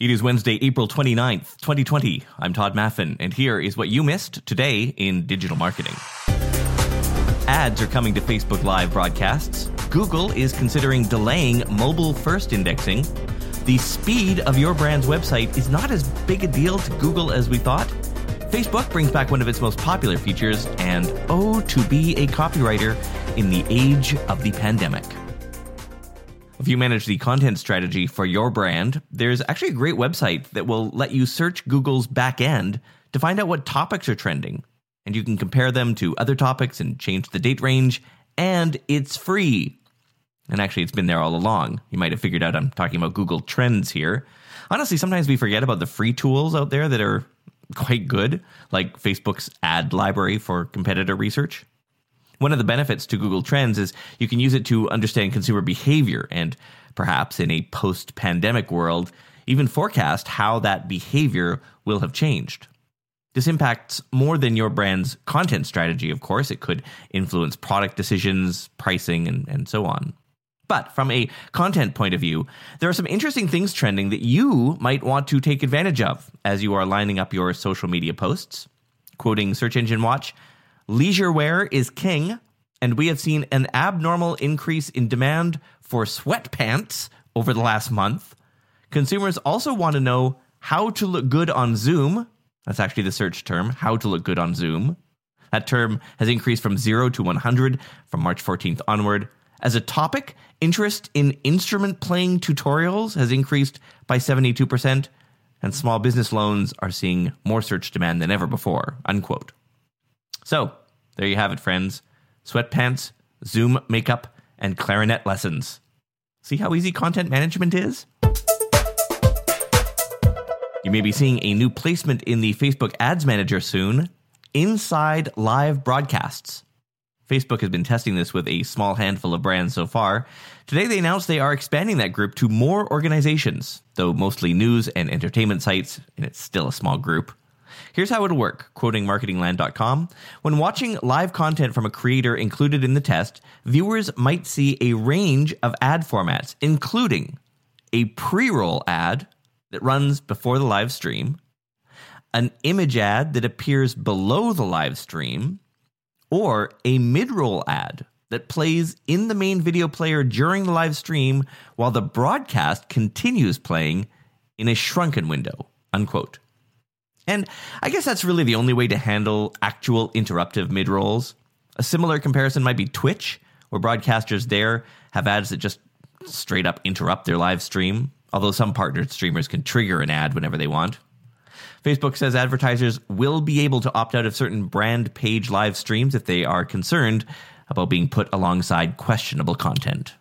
It is Wednesday, April 29th, 2020. I'm Tod Maffin, and here is what you missed today in digital marketing. Ads are coming to Facebook Live broadcasts. Google is considering delaying mobile first indexing. The speed of your brand's website is not as big a deal to Google as we thought. Facebook brings back one of its most popular features, and oh, to be a copywriter in the age of the pandemic. If you manage the content strategy for your brand, there's actually a great website that will let you search Google's back end to find out what topics are trending. And you can compare them to other topics and change the date range, and it's free. And actually, it's been there all along. You might have figured out I'm talking about Google Trends here. Honestly, sometimes we forget about the free tools out there that are quite good, like Facebook's ad library for competitor research. One of the benefits to Google Trends is you can use it to understand consumer behavior and perhaps in a post pandemic world, even forecast how that behavior will have changed. This impacts more than your brand's content strategy, of course. It could influence product decisions, pricing, and, and so on. But from a content point of view, there are some interesting things trending that you might want to take advantage of as you are lining up your social media posts. Quoting Search Engine Watch, Leisure wear is king, and we have seen an abnormal increase in demand for sweatpants over the last month. Consumers also want to know how to look good on Zoom. That's actually the search term, how to look good on Zoom. That term has increased from 0 to 100 from March 14th onward. As a topic, interest in instrument playing tutorials has increased by 72%, and small business loans are seeing more search demand than ever before. Unquote. So, there you have it, friends. Sweatpants, Zoom makeup, and clarinet lessons. See how easy content management is? You may be seeing a new placement in the Facebook Ads Manager soon inside live broadcasts. Facebook has been testing this with a small handful of brands so far. Today, they announced they are expanding that group to more organizations, though mostly news and entertainment sites, and it's still a small group. Here's how it'll work, quoting marketingland.com. When watching live content from a creator included in the test, viewers might see a range of ad formats, including a pre roll ad that runs before the live stream, an image ad that appears below the live stream, or a mid roll ad that plays in the main video player during the live stream while the broadcast continues playing in a shrunken window. Unquote. And I guess that's really the only way to handle actual interruptive mid rolls. A similar comparison might be Twitch, where broadcasters there have ads that just straight up interrupt their live stream, although some partnered streamers can trigger an ad whenever they want. Facebook says advertisers will be able to opt out of certain brand page live streams if they are concerned about being put alongside questionable content.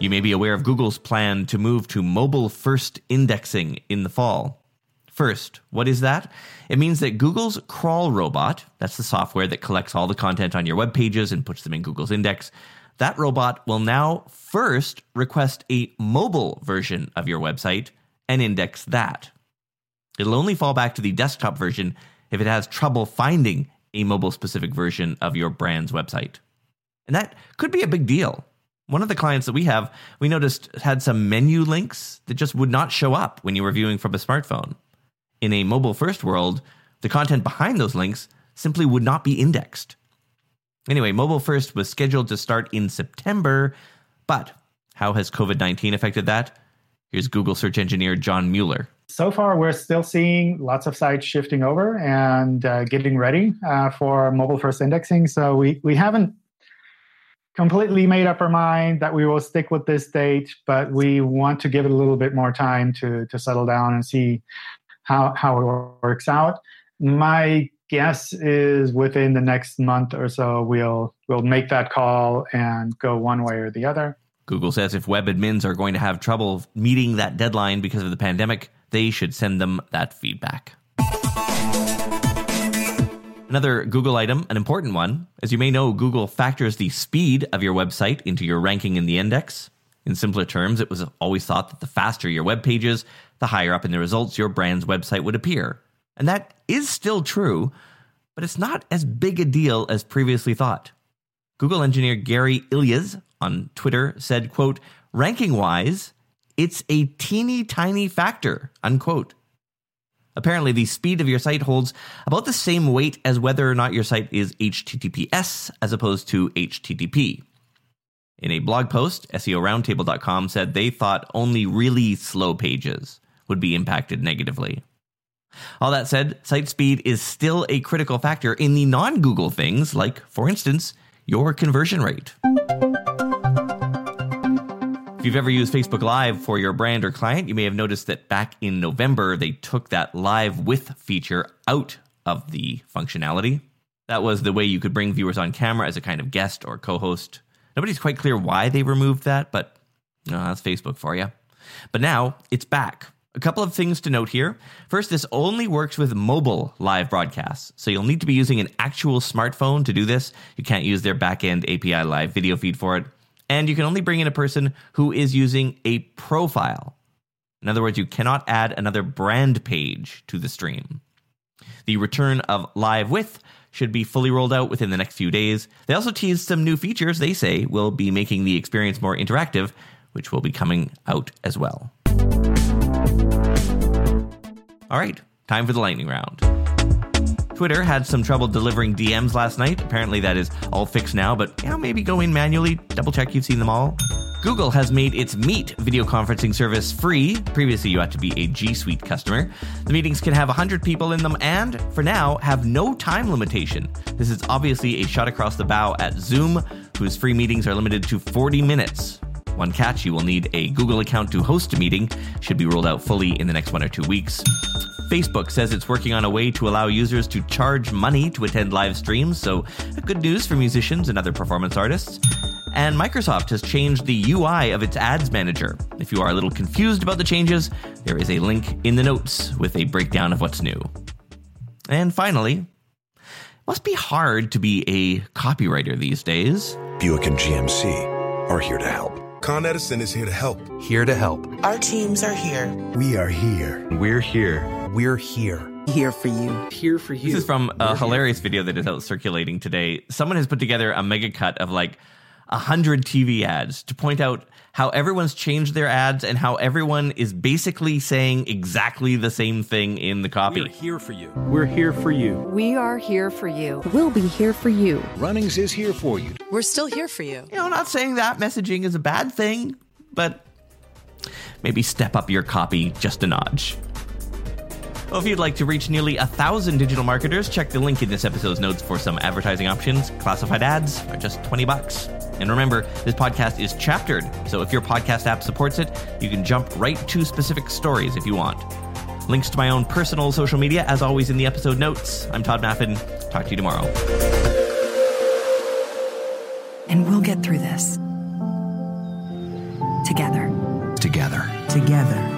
You may be aware of Google's plan to move to mobile first indexing in the fall. First, what is that? It means that Google's crawl robot, that's the software that collects all the content on your web pages and puts them in Google's index, that robot will now first request a mobile version of your website and index that. It'll only fall back to the desktop version if it has trouble finding a mobile specific version of your brand's website. And that could be a big deal one of the clients that we have, we noticed had some menu links that just would not show up when you were viewing from a smartphone. In a mobile first world, the content behind those links simply would not be indexed. Anyway, mobile first was scheduled to start in September, but how has COVID 19 affected that? Here's Google search engineer John Mueller. So far, we're still seeing lots of sites shifting over and uh, getting ready uh, for mobile first indexing. So we, we haven't completely made up our mind that we will stick with this date, but we want to give it a little bit more time to to settle down and see how how it works out. My guess is within the next month or so we'll we'll make that call and go one way or the other. Google says if web admins are going to have trouble meeting that deadline because of the pandemic, they should send them that feedback. Another Google item, an important one. As you may know, Google factors the speed of your website into your ranking in the index. In simpler terms, it was always thought that the faster your web pages, the higher up in the results your brand's website would appear. And that is still true, but it's not as big a deal as previously thought. Google engineer Gary Illyes on Twitter said, quote, ranking wise, it's a teeny tiny factor, unquote. Apparently, the speed of your site holds about the same weight as whether or not your site is HTTPS as opposed to HTTP. In a blog post, SEORoundtable.com said they thought only really slow pages would be impacted negatively. All that said, site speed is still a critical factor in the non Google things, like, for instance, your conversion rate. If you've ever used Facebook Live for your brand or client, you may have noticed that back in November, they took that live with feature out of the functionality. That was the way you could bring viewers on camera as a kind of guest or co host. Nobody's quite clear why they removed that, but that's Facebook for you. But now it's back. A couple of things to note here. First, this only works with mobile live broadcasts. So you'll need to be using an actual smartphone to do this. You can't use their backend API live video feed for it and you can only bring in a person who is using a profile. In other words, you cannot add another brand page to the stream. The return of Live With should be fully rolled out within the next few days. They also teased some new features they say will be making the experience more interactive, which will be coming out as well. All right, time for the lightning round. Twitter had some trouble delivering DMs last night. Apparently, that is all fixed now, but you know, maybe go in manually, double check you've seen them all. Google has made its Meet video conferencing service free. Previously, you had to be a G Suite customer. The meetings can have 100 people in them and, for now, have no time limitation. This is obviously a shot across the bow at Zoom, whose free meetings are limited to 40 minutes. One catch you will need a Google account to host a meeting, should be rolled out fully in the next one or two weeks. Facebook says it's working on a way to allow users to charge money to attend live streams, so good news for musicians and other performance artists. And Microsoft has changed the UI of its ads manager. If you are a little confused about the changes, there is a link in the notes with a breakdown of what's new. And finally, must be hard to be a copywriter these days. Buick and GMC are here to help. Con Edison is here to help. Here to help. Our teams are here. We are here. We're here. We're here. Here for you. Here for you. This is from a hilarious video that is out circulating today. Someone has put together a mega cut of like a hundred TV ads to point out how everyone's changed their ads and how everyone is basically saying exactly the same thing in the copy. We're here for you. We're here for you. We are here for you. We'll be here for you. Runnings is here for you. We're still here for you. You know, not saying that messaging is a bad thing, but maybe step up your copy just a notch. Well, if you'd like to reach nearly a thousand digital marketers, check the link in this episode's notes for some advertising options. Classified ads are just 20 bucks. And remember, this podcast is chaptered, so if your podcast app supports it, you can jump right to specific stories if you want. Links to my own personal social media, as always, in the episode notes. I'm Tod Maffin. Talk to you tomorrow. And we'll get through this. Together. Together. Together.